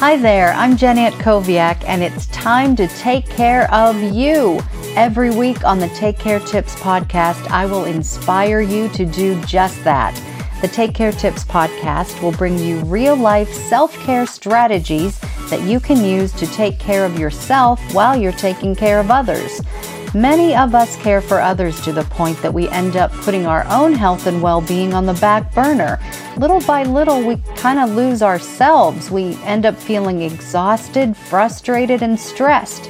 Hi there, I'm Jennifer Antkowiak, and it's time to take care of you. Every week on the Take Care Tips podcast, I will inspire you to do just that. The Take Care Tips podcast will bring you real life self care strategies that you can use to take care of yourself while you're taking care of others. Many of us care for others to the point that we end up putting our own health and well being on the back burner. Little by little, we kind of lose ourselves. We end up feeling exhausted, frustrated, and stressed.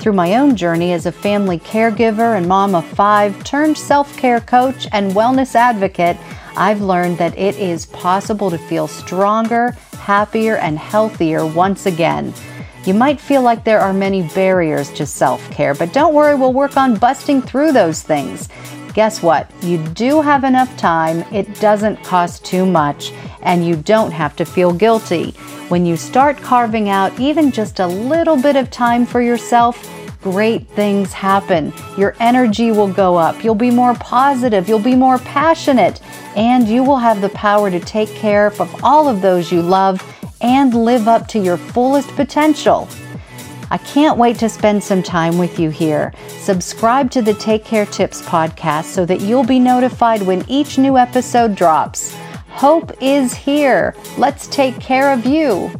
Through my own journey as a family caregiver and mom of five, turned self care coach and wellness advocate, I've learned that it is possible to feel stronger, happier, and healthier once again. You might feel like there are many barriers to self care, but don't worry, we'll work on busting through those things. Guess what? You do have enough time, it doesn't cost too much, and you don't have to feel guilty. When you start carving out even just a little bit of time for yourself, great things happen. Your energy will go up, you'll be more positive, you'll be more passionate, and you will have the power to take care of all of those you love and live up to your fullest potential. I can't wait to spend some time with you here. Subscribe to the Take Care Tips podcast so that you'll be notified when each new episode drops. Hope is here. Let's take care of you.